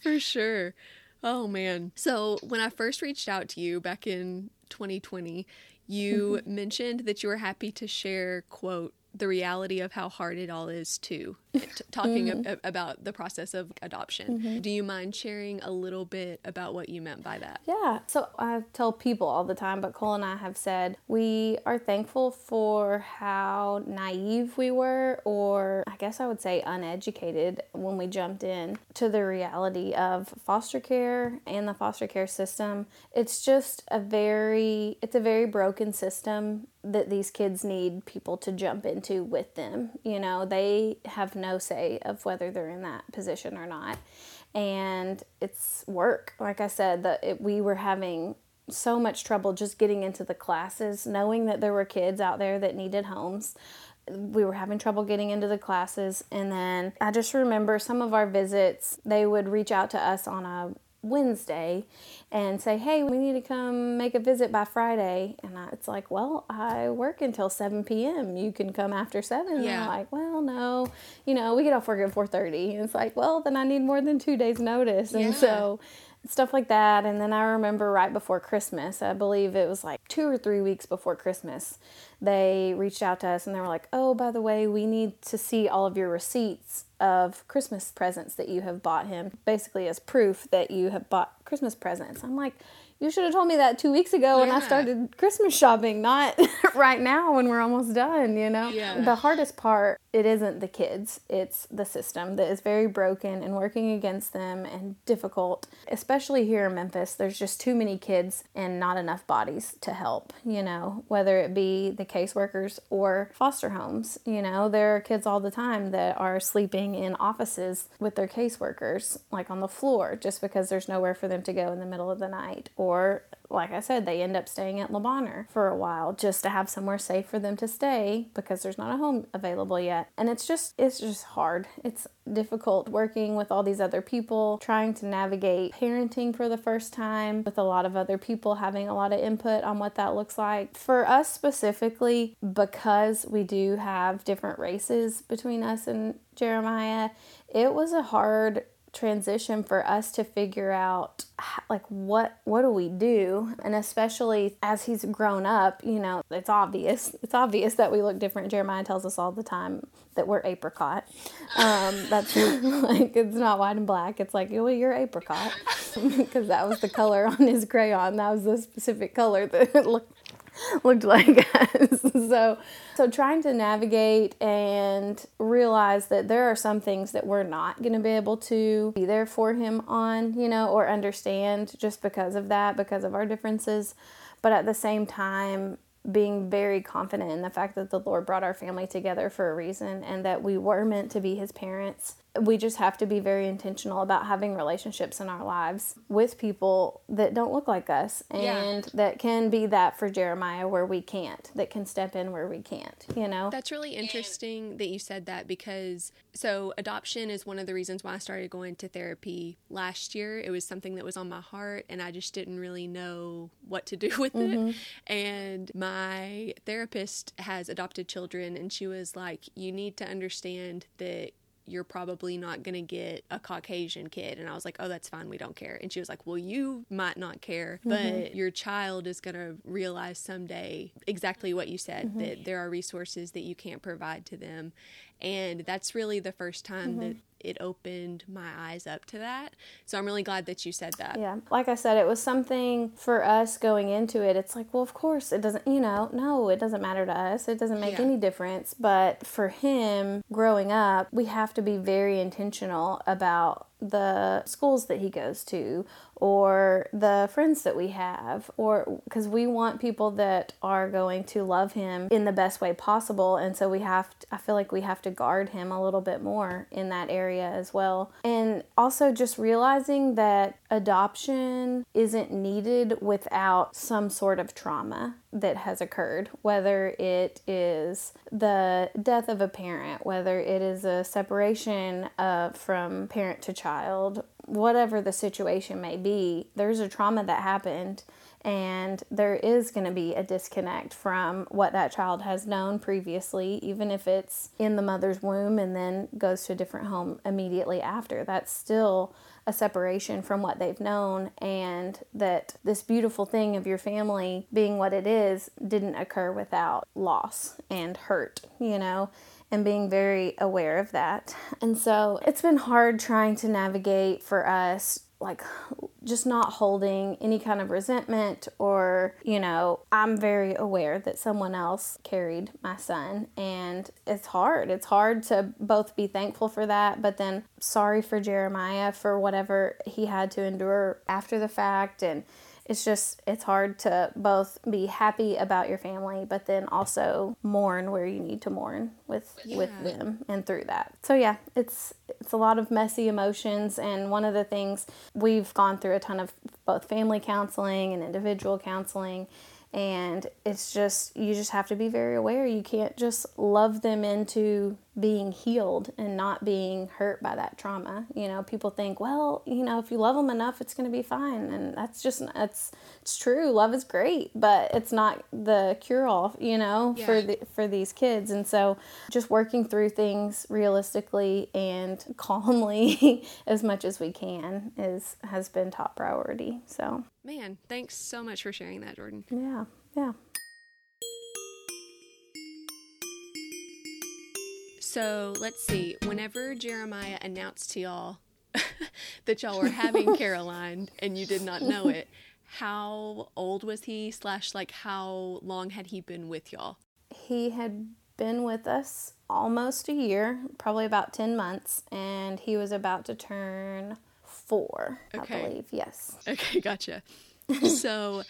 Speaker 1: For sure. Oh man. So when I first reached out to you back in 2020, you mm-hmm. mentioned that you were happy to share quote the reality of how hard it all is too t- talking mm. ab- about the process of adoption. Mm-hmm. Do you mind sharing a little bit about what you meant by that?
Speaker 2: Yeah. So I tell people all the time, but Cole and I have said we are thankful for how naive we were, or I guess I would say uneducated when we jumped in to the reality of foster care and the foster care system. It's just a very, it's a very broken system that these kids need people to jump into with them. You know, they have no say of whether they're in that position or not. And it's work. Like I said, that we were having so much trouble just getting into the classes, knowing that there were kids out there that needed homes. We were having trouble getting into the classes. And then I just remember some of our visits, they would reach out to us on a Wednesday and say, Hey, we need to come make a visit by Friday. And I, it's like, Well, I work until 7 p.m. You can come after 7. And
Speaker 1: Yeah.
Speaker 2: I'm like, Well, no, you know, we get off work at 4.30. And it's like, Well, then I need more than two days' notice. And
Speaker 1: Yeah.
Speaker 2: so stuff like that. And then I remember right before Christmas, I believe it was like two or three weeks before Christmas, they reached out to us and they were like, oh, by the way, we need to see all of your receipts of Christmas presents that you have bought him, basically as proof that you have bought Christmas presents. I'm like, you should have told me that two weeks ago when I started Christmas shopping, not right now when we're almost done, you know?
Speaker 1: Yeah.
Speaker 2: The hardest part, it isn't the kids, it's the system that is very broken and working against them and difficult. Especially here in Memphis, there's just too many kids and not enough bodies to help, you know, whether it be the caseworkers or foster homes. You know, there are kids all the time that are sleeping in offices with their caseworkers, like on the floor, just because there's nowhere for them to go in the middle of the night. Or, like I said, they end up staying at Le Bonheur for a while just to have somewhere safe for them to stay because there's not a home available yet. And it's just, it's just hard. It's difficult working with all these other people, trying to navigate parenting for the first time with a lot of other people having a lot of input on what that looks like. For us specifically, because we do have different races between us and Jeremiah, it was a hard transition for us to figure out like what what do we do? And especially as he's grown up you know it's obvious it's obvious that we look different. Jeremiah tells us all the time that we're apricot. Um that's like it's not white and black. It's like well you're apricot. Because that was the color on his crayon. That was the specific color that looked looked like us. so so trying to navigate and realize that there are some things that we're not going to be able to be there for him on, you know, or understand just because of that, because of our differences, but at the same time being very confident in the fact that the Lord brought our family together for a reason and that we were meant to be his parents. We just have to be very intentional about having relationships in our lives with people that don't look like us and
Speaker 1: Yeah.
Speaker 2: that can be that for Jeremiah where we can't, that can step in where we can't, you know?
Speaker 1: That's really interesting that you said that because so adoption is one of the reasons why I started going to therapy last year. It was something that was on my heart and I just didn't really know what to do with it. Mm-hmm. And my therapist has adopted children and she was like, You need to understand that you're probably not going to get a Caucasian kid. And I was like, oh, that's fine. We don't care. And she was like, well, you might not care, mm-hmm. but your child is going to realize someday exactly what you said mm-hmm. that there are resources that you can't provide to them. And that's really the first time mm-hmm. that it opened my eyes up to that. So I'm really glad that you said that.
Speaker 2: Yeah. Like I said, it was something for us going into it. It's like, well, of course, it doesn't, you know, no, it doesn't matter to us. It doesn't make
Speaker 1: Yeah.
Speaker 2: any difference. But for him growing up, we have to be very intentional about the schools that he goes to or the friends that we have or because we want people that are going to love him in the best way possible and so we have to, i feel like we have to guard him a little bit more in that area as well. And also just realizing that adoption isn't needed without some sort of trauma that has occurred, whether it is the death of a parent, whether it is a separation uh, from parent to child, whatever the situation may be, there's a trauma that happened. And there is going to be a disconnect from what that child has known previously, even if it's in the mother's womb and then goes to a different home immediately after. That's still a separation from what they've known and that this beautiful thing of your family being what it is didn't occur without loss and hurt, you know, and being very aware of that. And so it's been hard trying to navigate for us like just not holding any kind of resentment or you know i'm very aware that someone else carried my son and it's hard it's hard to both be thankful for that but then sorry for jeremiah for whatever he had to endure after the fact and it's just it's hard to both be happy about your family but then also mourn where you need to mourn with with them and through that. So yeah it's it's a lot of messy emotions and one of the things we've gone through a ton of both family counseling and individual counseling and it's just you just have to be very aware. You can't just love them into being healed and not being hurt by that trauma. You know people think well you know if you love them enough it's going to be fine. And that's just that's, it's true. Love is great but it's not the cure all you know for the for these kids. And so just working through things realistically and calmly as much as we can is has been top priority. So
Speaker 1: Man, thanks so much for sharing that, Jordan.
Speaker 2: yeah yeah
Speaker 1: So let's see. Whenever Jeremiah announced to y'all that y'all were having Caroline and you did not know it, how old was he? Slash, like, how long had he been with y'all?
Speaker 2: he had been with us almost a year, probably about 10 months, and he was about to turn four,
Speaker 1: Okay.
Speaker 2: I believe. Yes.
Speaker 1: Okay, gotcha. so,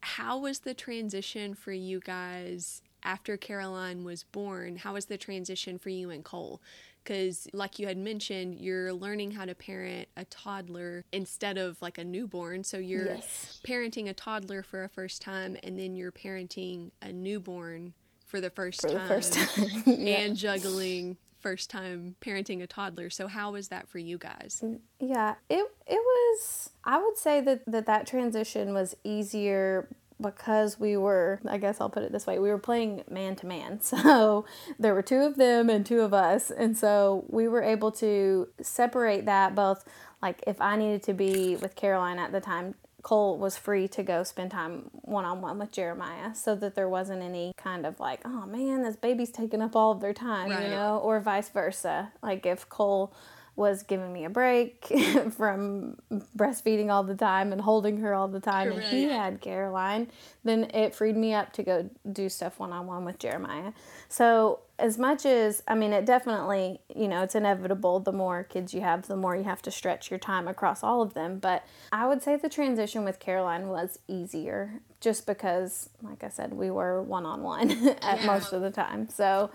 Speaker 1: how was the transition for you guys after Caroline was born? How was the transition for you and Cole? Because, like you had mentioned, you're learning how to parent a toddler instead of like a newborn. So, you're
Speaker 2: Yes.
Speaker 1: parenting a toddler for a first time, and then you're parenting a newborn for the first
Speaker 2: For the
Speaker 1: time,
Speaker 2: first time. yeah.
Speaker 1: and juggling first time parenting a toddler. So, how was that for you guys?
Speaker 2: Mm, yeah, it it was. I would say that that that transition was easier because we were. I guess I'll put it this way: we were playing man to man. So there were two of them and two of us, and so we were able to separate that both. Like if I needed to be with Caroline at the time. Cole was free to go spend time one on one with Jeremiah so that there wasn't any kind of like, oh man, this baby's taking up all of their time,
Speaker 1: Right.
Speaker 2: you know, or vice versa. Like if Cole was giving me a break from breastfeeding all the time and holding her all the time and he had Caroline, then it freed me up to go do stuff one on one with Jeremiah. So as much as I mean it definitely, you know, it's inevitable the more kids you have, the more you have to stretch your time across all of them, but I would say the transition with Caroline was easier just because like I said, we were one on one at
Speaker 1: Yeah.
Speaker 2: most of the time. So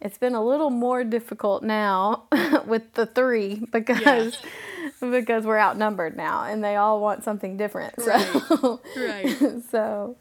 Speaker 2: it's been a little more difficult now with the three because because we're outnumbered now and they all want something different. So
Speaker 1: Right.
Speaker 2: so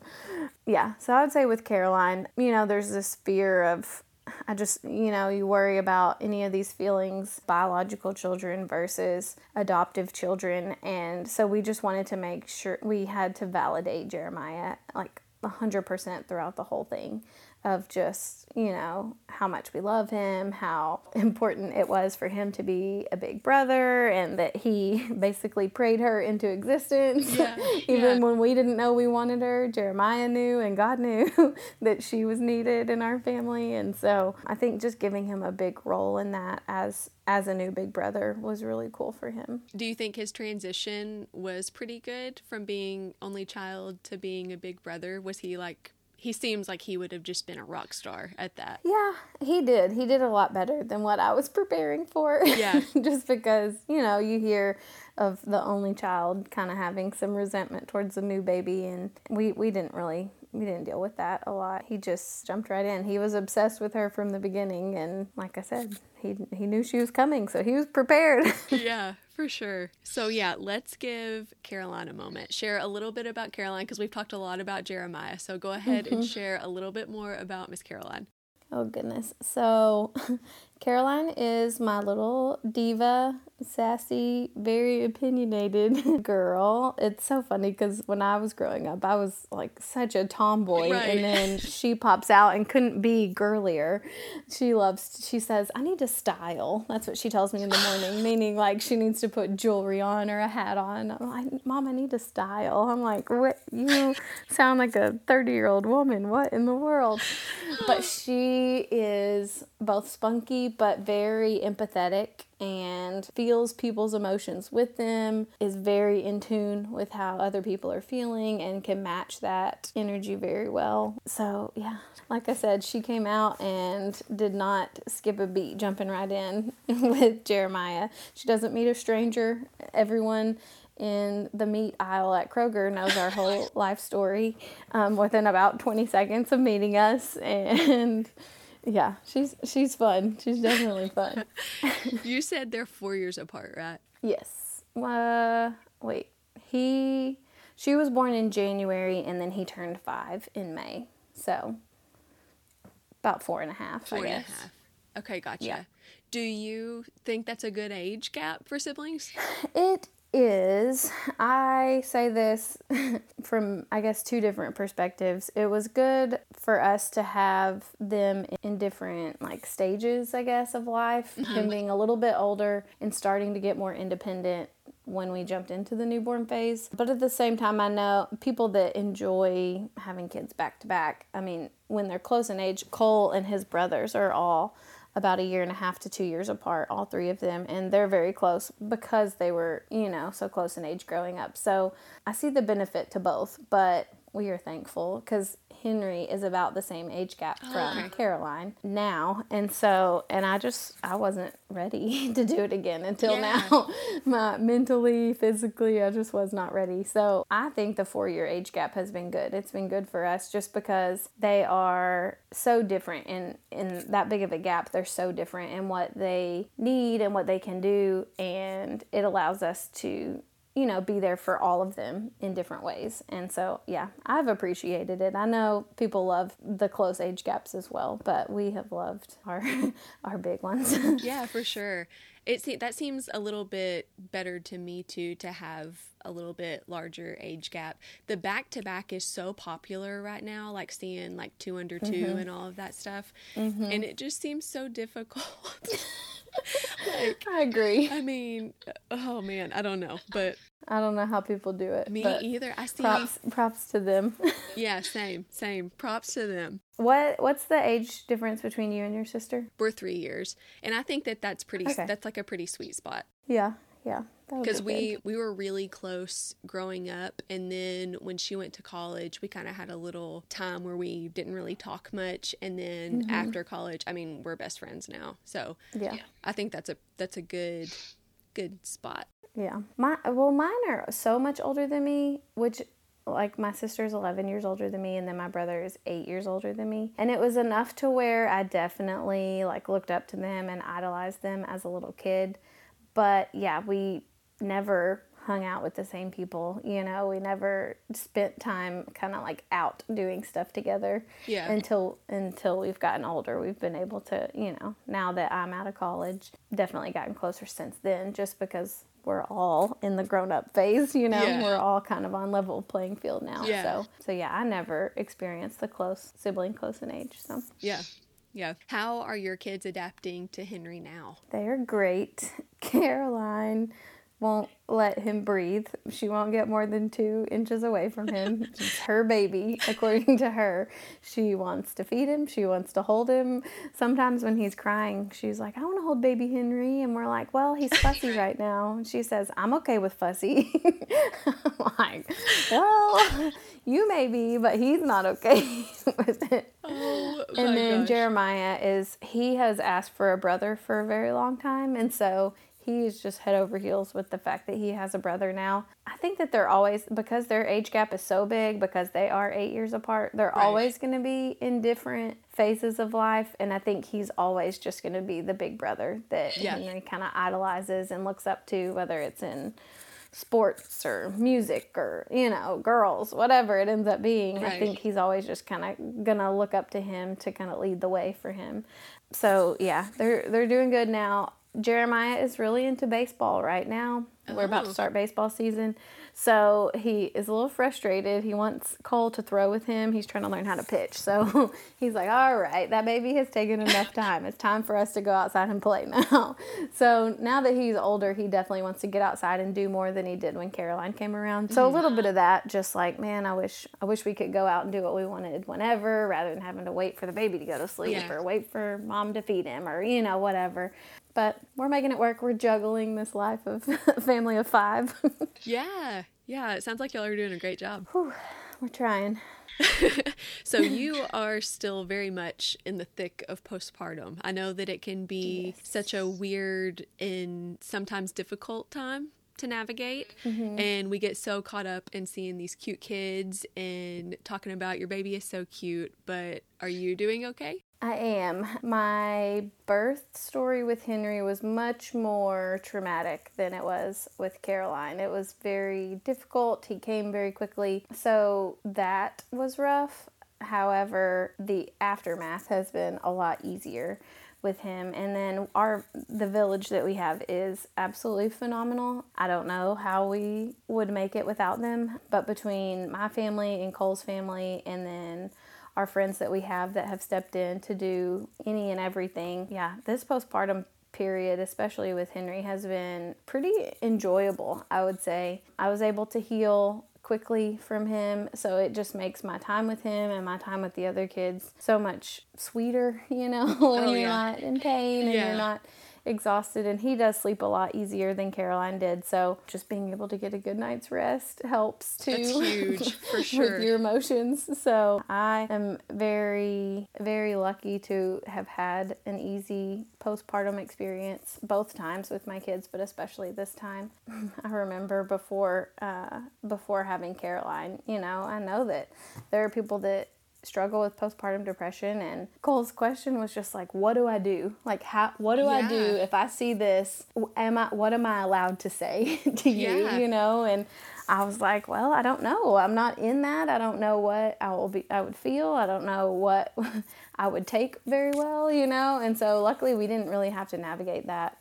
Speaker 2: yeah, so I would say with Caroline, you know, there's this fear of I just, you know, you worry about any of these feelings, biological children versus adoptive children. And so we just wanted to make sure we had to validate Jeremiah like 100% throughout the whole thing of just, you know, how much we love him, how important it was for him to be a big brother, and that he basically prayed her into existence.
Speaker 1: Yeah,
Speaker 2: Even
Speaker 1: yeah.
Speaker 2: when we didn't know we wanted her, Jeremiah knew and God knew that she was needed in our family. And so I think just giving him a big role in that as as a new big brother was really cool for him.
Speaker 1: Do you think his transition was pretty good from being only child to being a big brother? Was he like he seems like he would have just been a rock star at that.
Speaker 2: Yeah, he did. He did a lot better than what I was preparing for.
Speaker 1: Yeah.
Speaker 2: just because, you know, you hear of the only child kind of having some resentment towards the new baby and we we didn't really we didn't deal with that a lot. He just jumped right in. He was obsessed with her from the beginning and like I said, he he knew she was coming, so he was prepared.
Speaker 1: yeah, for sure. So yeah, let's give Caroline a moment. Share a little bit about Caroline because we've talked a lot about Jeremiah. So go ahead mm-hmm. and share a little bit more about Miss Caroline.
Speaker 2: Oh goodness. So Caroline is my little diva, sassy, very opinionated girl. It's so funny because when I was growing up, I was like such a tomboy, right. and then she pops out and couldn't be girlier. She loves, she says, I need to style. That's what she tells me in the morning, meaning like she needs to put jewelry on or a hat on. I'm like, Mom, I need to style. I'm like, what? You sound like a 30 year old woman. What in the world? But she is both spunky but very empathetic and feels people's emotions with them, is very in tune with how other people are feeling, and can match that energy very well. So, yeah, like I said, she came out and did not skip a beat, jumping right in with Jeremiah. She doesn't meet a stranger. Everyone in the meat aisle at Kroger knows our whole life story um, within about 20 seconds of meeting us. And yeah, she's she's fun. She's definitely fun.
Speaker 1: you said they're four years apart, right?
Speaker 2: Yes. Uh, wait. He she was born in January, and then he turned five in May. So about four and a half. Four I guess. and a half.
Speaker 1: Okay, gotcha. Yeah. Do you think that's a good age gap for siblings?
Speaker 2: It is I say this from, I guess, two different perspectives. It was good for us to have them in different, like, stages, I guess, of life. Mm-hmm. Him being a little bit older and starting to get more independent when we jumped into the newborn phase. But at the same time, I know people that enjoy having kids back to back. I mean, when they're close in age, Cole and his brothers are all about a year and a half to two years apart, all three of them, and they're very close because they were, you know, so close in age growing up. So I see the benefit to both, but we are thankful because Henry is about the same age gap oh, from okay. Caroline now. And so, and I just, I wasn't ready to do it again until yeah. now. My mentally, physically, I just was not ready. So I think the four year age gap has been good. It's been good for us just because they are so different in, in that big of a gap. They're so different in what they need and what they can do. And it allows us to you know, be there for all of them in different ways. And so, yeah, I've appreciated it. I know people love the close age gaps as well, but we have loved our our big ones.
Speaker 1: yeah, for sure. It se- that seems a little bit better to me too to have a little bit larger age gap. The back to back is so popular right now, like seeing like two under 2 mm-hmm. and all of that stuff. Mm-hmm. And it just seems so difficult.
Speaker 2: like, I agree.
Speaker 1: I mean, oh man, I don't know, but
Speaker 2: I don't know how people do it.
Speaker 1: Me either. I see.
Speaker 2: Props, props to them.
Speaker 1: yeah, same, same. Props to them.
Speaker 2: What What's the age difference between you and your sister?
Speaker 1: We're three years, and I think that that's pretty. Okay. That's like a pretty sweet spot.
Speaker 2: Yeah, yeah.
Speaker 1: Because be we we were really close growing up, and then when she went to college, we kind of had a little time where we didn't really talk much, and then mm-hmm. after college, I mean, we're best friends now. So
Speaker 2: yeah,
Speaker 1: I think that's a that's a good good spot.
Speaker 2: Yeah. My well mine are so much older than me, which like my sister's 11 years older than me and then my brother is 8 years older than me. And it was enough to where I definitely like looked up to them and idolized them as a little kid. But yeah, we never hung out with the same people. You know, we never spent time kind of like out doing stuff together.
Speaker 1: Yeah.
Speaker 2: Until until we've gotten older, we've been able to, you know, now that I'm out of college, definitely gotten closer since then just because we're all in the grown up phase, you know. Yeah. We're all kind of on level playing field now. Yeah. So so yeah, I never experienced the close sibling close in age. So
Speaker 1: Yeah. Yeah. How are your kids adapting to Henry now?
Speaker 2: They are great. Caroline won't let him breathe. She won't get more than two inches away from him. It's her baby, according to her. She wants to feed him. She wants to hold him. Sometimes when he's crying, she's like, I want to hold baby Henry. And we're like, well, he's fussy right now. And she says, I'm okay with fussy. I'm like, well, you may be, but he's not okay with it.
Speaker 1: Oh,
Speaker 2: and then
Speaker 1: gosh.
Speaker 2: Jeremiah is, he has asked for a brother for a very long time. And so he is just head over heels with the fact that he has a brother now. I think that they're always, because their age gap is so big, because they are eight years apart, they're
Speaker 1: Right.
Speaker 2: always going to be in different phases of life. And I think he's always just going to be the big brother that. Henry kind of idolizes and looks up to, whether it's in sports or music or you know girls whatever it ends up being i think he's always just kind of gonna look up to him to kind of lead the way for him so yeah they're they're doing good now jeremiah is really into baseball right now. We're about to
Speaker 1: Oh.
Speaker 2: start baseball season. So he is a little frustrated. He wants cole to throw with him. He's trying to learn how to pitch. So he's like all right that baby has taken enough time. It's time for us to go outside and play now. So now that he's older he definitely wants to get outside and do more than he did when caroline came around. So a little bit of that just like man i wish i wish we could go out and do what we wanted whenever rather than having to wait for the baby to go to sleep
Speaker 1: Yeah.
Speaker 2: or wait for mom to feed him or you know whatever but we're making it work we're juggling this life of a family of five
Speaker 1: Yeah, yeah. It sounds like y'all are doing a great job.
Speaker 2: we're trying
Speaker 1: So you are still very much in the thick of postpartum. I know that it can be such a weird and sometimes difficult time to navigate. Mm-hmm. And we get so caught up in seeing these cute kids and talking about your baby is so cute, but are you doing okay?
Speaker 2: I am. My birth story with Henry was much more traumatic than it was with Caroline. It was very difficult. He came very quickly. So that was rough. However, the aftermath has been a lot easier with him and then our the village that we have is absolutely phenomenal. I don't know how we would make it without them, but between my family and Cole's family and then our friends that we have that have stepped in to do any and everything. Yeah, this postpartum period, especially with Henry, has been pretty enjoyable, I would say. I was able to heal quickly from him, so it just makes my time with him and my time with the other kids so much sweeter, you know, when
Speaker 1: Oh,
Speaker 2: you're
Speaker 1: yeah.
Speaker 2: not in pain and
Speaker 1: Yeah.
Speaker 2: you're not exhausted and he does sleep a lot easier than Caroline did so just being able to get a good night's rest helps too
Speaker 1: That's huge, for sure.
Speaker 2: with your emotions. So I am very, very lucky to have had an easy postpartum experience both times with my kids, but especially this time. I remember before, uh, before having Caroline, you know, I know that there are people that struggle with postpartum depression and Cole's question was just like what do I do? Like how what do I do if I see this? Am I what am I allowed to say to you
Speaker 1: Yeah.
Speaker 2: you know? And I was like well I don't know. I'm not in that. I don't know what I will be I would feel. I don't know what I would take very well you know? And so luckily we didn't really have to navigate that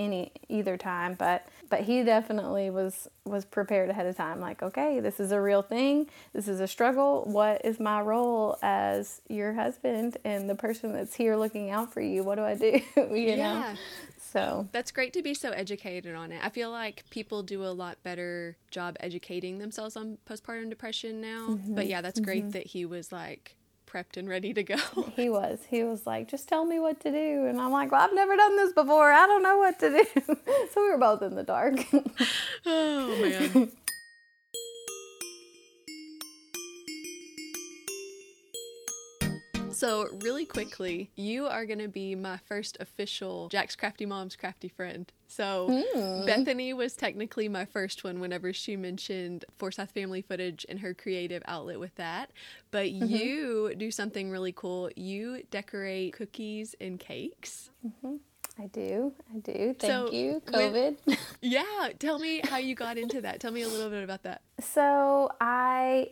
Speaker 2: any either time but but he definitely was was prepared ahead of time like okay this is a real thing. This is a struggle. What is my role as your husband and the person that's here looking out for you? What do i do? You know?
Speaker 1: Yeah.
Speaker 2: so.
Speaker 1: That's great to be so educated on it. I feel like people do a lot better job educating themselves on postpartum depression now. But mm-hmm. yeah, that's great mm-hmm. that he was like prepped and ready to go.
Speaker 2: he was. He was like just tell me what to do. And i'm like well i've never done this before. I don't know what to do. So we were both in the dark.
Speaker 1: Oh man. So, really quickly, you are going to be my first official Jack's Crafty Mom's Crafty Friend. So, hmm. Bethany was technically my first one whenever she mentioned Forsyth family footage and her creative outlet with that. But mm-hmm. you do something really cool. You decorate cookies and cakes. Mm-hmm.
Speaker 2: i do i do thank
Speaker 1: So,
Speaker 2: you covid
Speaker 1: Yeah, tell me how you got into that. Tell me a little bit about that.
Speaker 2: So I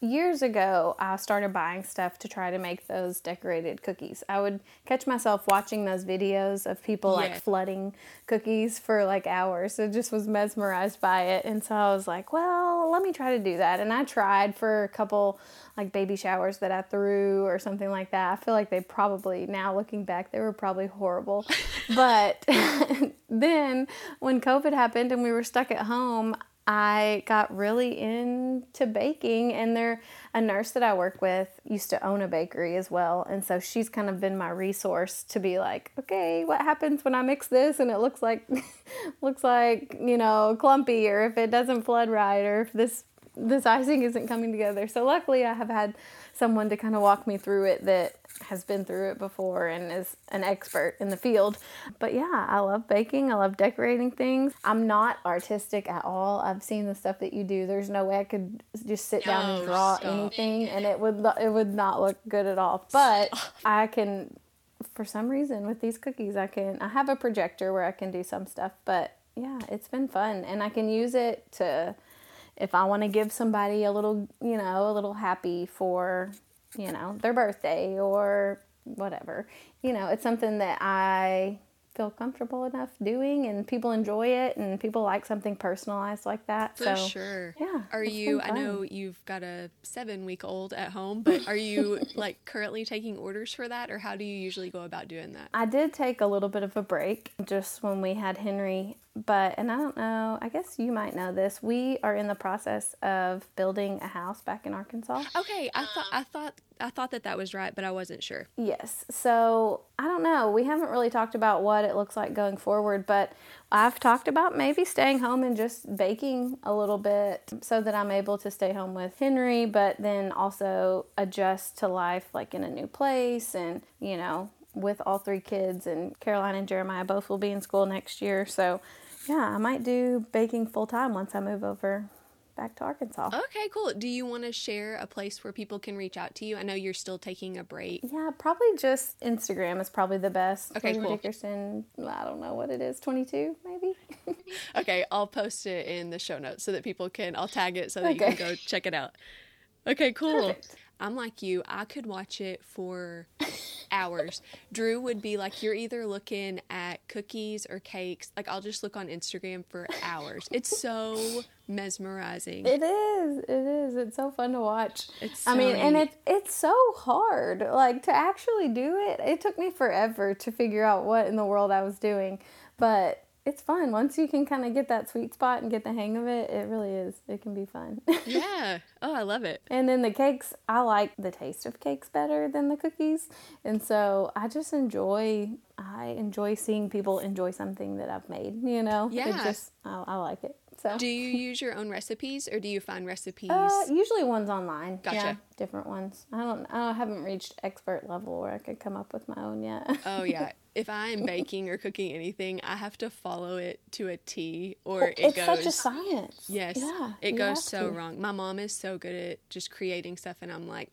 Speaker 2: years ago I started buying stuff to try to make those decorated cookies. I would catch myself watching those videos of people like flooding cookies for like hours. I just was mesmerized by it and so I was like, well, let me try to do that. And I tried for a couple like baby showers that I threw or something like that. I feel like they probably now looking back they were probably horrible. but then when COVID happened and we were stuck at home, I got really into baking, and there a nurse that I work with used to own a bakery as well, and so she's kind of been my resource to be like, okay, what happens when I mix this and it looks like looks like you know clumpy, or if it doesn't flood right, or if this this icing isn't coming together. So luckily, I have had someone to kind of walk me through it that has been through it before and is an expert in the field. But yeah, I love baking. I love decorating things. I'm not artistic at all. I've seen the stuff that you do. There's no way I could just sit down and draw stop. anything and it would it would not look good at all. But I can for some reason with these cookies I can I have a projector where I can do some stuff, but yeah, it's been fun and I can use it to if I want to give somebody a little, you know, a little happy for you know, their birthday or whatever. You know, it's something that I feel comfortable enough doing and people enjoy it and people like something personalized like that.
Speaker 1: For
Speaker 2: so,
Speaker 1: sure.
Speaker 2: Yeah.
Speaker 1: Are you I know you've got a 7 week old at home, but are you like currently taking orders for that or how do you usually go about doing that?
Speaker 2: I did take a little bit of a break just when we had Henry but and I don't know, I guess you might know this. We are in the process of building a house back in Arkansas.
Speaker 1: Okay, I thought I thought I thought that that was right, but I wasn't sure.
Speaker 2: Yes. So, I don't know. We haven't really talked about what it looks like going forward, but I've talked about maybe staying home and just baking a little bit so that I'm able to stay home with Henry, but then also adjust to life like in a new place and, you know, with all three kids and Caroline and Jeremiah both will be in school next year. So, yeah, I might do baking full time once I move over back to Arkansas.
Speaker 1: Okay, cool. Do you want to share a place where people can reach out to you? I know you're still taking a break.
Speaker 2: Yeah, probably just Instagram is probably the best.
Speaker 1: Okay, cool.
Speaker 2: Dickerson, I don't know what it is, 22 maybe?
Speaker 1: okay, I'll post it in the show notes so that people can, I'll tag it so that okay. you can go check it out. Okay, cool. Perfect. I'm like you. I could watch it for hours. Drew would be like, You're either looking at cookies or cakes. Like, I'll just look on Instagram for hours. It's so mesmerizing.
Speaker 2: It is. It is. It's so fun to watch.
Speaker 1: It's so
Speaker 2: I mean,
Speaker 1: neat.
Speaker 2: and it, it's so hard. Like, to actually do it, it took me forever to figure out what in the world I was doing. But it's fun once you can kind of get that sweet spot and get the hang of it it really is it can be fun
Speaker 1: yeah oh i love it
Speaker 2: and then the cakes i like the taste of cakes better than the cookies and so i just enjoy i enjoy seeing people enjoy something that i've made you know
Speaker 1: yeah
Speaker 2: it just I, I like it so.
Speaker 1: Do you use your own recipes or do you find recipes?
Speaker 2: Uh, usually ones online.
Speaker 1: Gotcha.
Speaker 2: Yeah, different ones. I don't. I haven't reached expert level where I could come up with my own yet.
Speaker 1: oh yeah. If I am baking or cooking anything, I have to follow it to a T, or it
Speaker 2: it's
Speaker 1: goes.
Speaker 2: such a science.
Speaker 1: Yes.
Speaker 2: Yeah.
Speaker 1: It goes so to. wrong. My mom is so good at just creating stuff, and I'm like.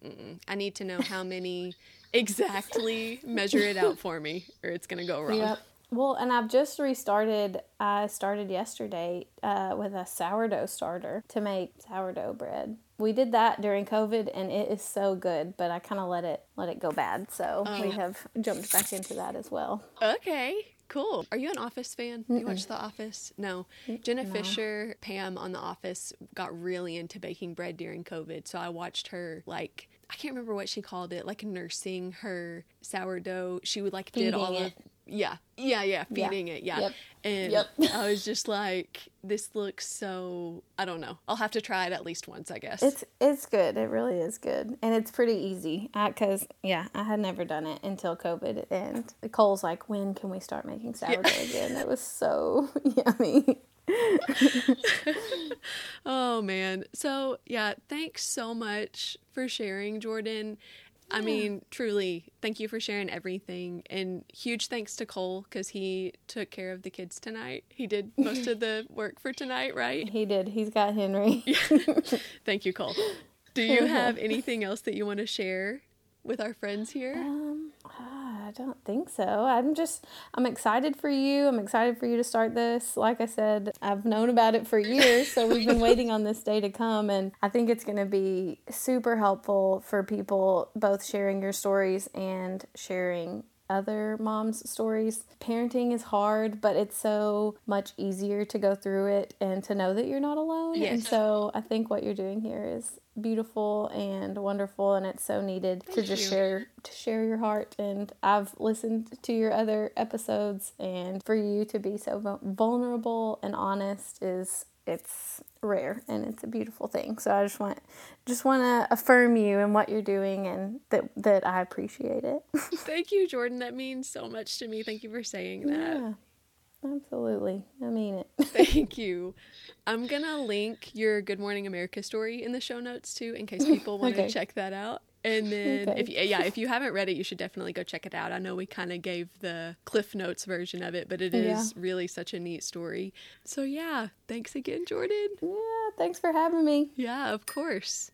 Speaker 1: I need to know how many exactly. measure it out for me, or it's gonna go wrong.
Speaker 2: Yep. Well, and I've just restarted. I started yesterday uh, with a sourdough starter to make sourdough bread. We did that during COVID, and it is so good. But I kind of let it let it go bad, so oh. we have jumped back into that as well.
Speaker 1: Okay, cool. Are you an Office fan? Mm-mm. You watch The Office? No. Mm, Jenna no. Fischer, Pam on The Office, got really into baking bread during COVID, so I watched her like I can't remember what she called it, like nursing her sourdough. She would like did all of it. Yeah, yeah, yeah, feeding
Speaker 2: yeah.
Speaker 1: it, yeah.
Speaker 2: Yep.
Speaker 1: And
Speaker 2: yep.
Speaker 1: I was just like, this looks so. I don't know. I'll have to try it at least once, I guess.
Speaker 2: It's it's good. It really is good, and it's pretty easy. Because yeah, I had never done it until COVID, and Cole's like, when can we start making sourdough yeah. again? It was so yummy.
Speaker 1: oh man. So, yeah, thanks so much for sharing, Jordan. I mean, truly, thank you for sharing everything. And huge thanks to Cole because he took care of the kids tonight. He did most of the work for tonight, right?
Speaker 2: He did. He's got Henry.
Speaker 1: thank you, Cole. Do you have anything else that you want to share with our friends here?
Speaker 2: Um, don't think so. I'm just, I'm excited for you. I'm excited for you to start this. Like I said, I've known about it for years, so we've been waiting on this day to come. And I think it's going to be super helpful for people both sharing your stories and sharing other moms' stories. Parenting is hard, but it's so much easier to go through it and to know that you're not alone.
Speaker 1: Yes.
Speaker 2: And so I think what you're doing here is beautiful and wonderful and it's so needed to just
Speaker 1: you.
Speaker 2: share to share your heart and I've listened to your other episodes and for you to be so vulnerable and honest is it's rare and it's a beautiful thing. So I just want just want to affirm you and what you're doing and that that I appreciate it.
Speaker 1: Thank you, Jordan. That means so much to me. Thank you for saying that.
Speaker 2: yeah. Absolutely. I mean it.
Speaker 1: Thank you. I'm gonna link your Good Morning America story in the show notes too, in case people want
Speaker 2: Okay.
Speaker 1: to check that out. And then,
Speaker 2: Okay.
Speaker 1: if you, yeah, if you haven't read it, you should definitely go check it out. I know we kind of gave the Cliff Notes version of it, but it is really such a neat story. So yeah, thanks again, Jordan.
Speaker 2: yeah, thanks for having me.
Speaker 1: Yeah, of course.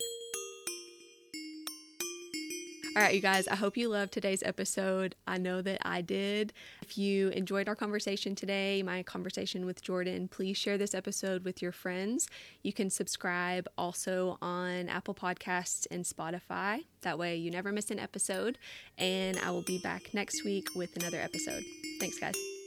Speaker 1: All right, you guys, I hope you loved today's episode. I know that I did. If you enjoyed our conversation today, my conversation with Jordan, please share this episode with your friends. You can subscribe also on Apple Podcasts and Spotify. That way you never miss an episode. And I will be back next week with another episode. Thanks, guys.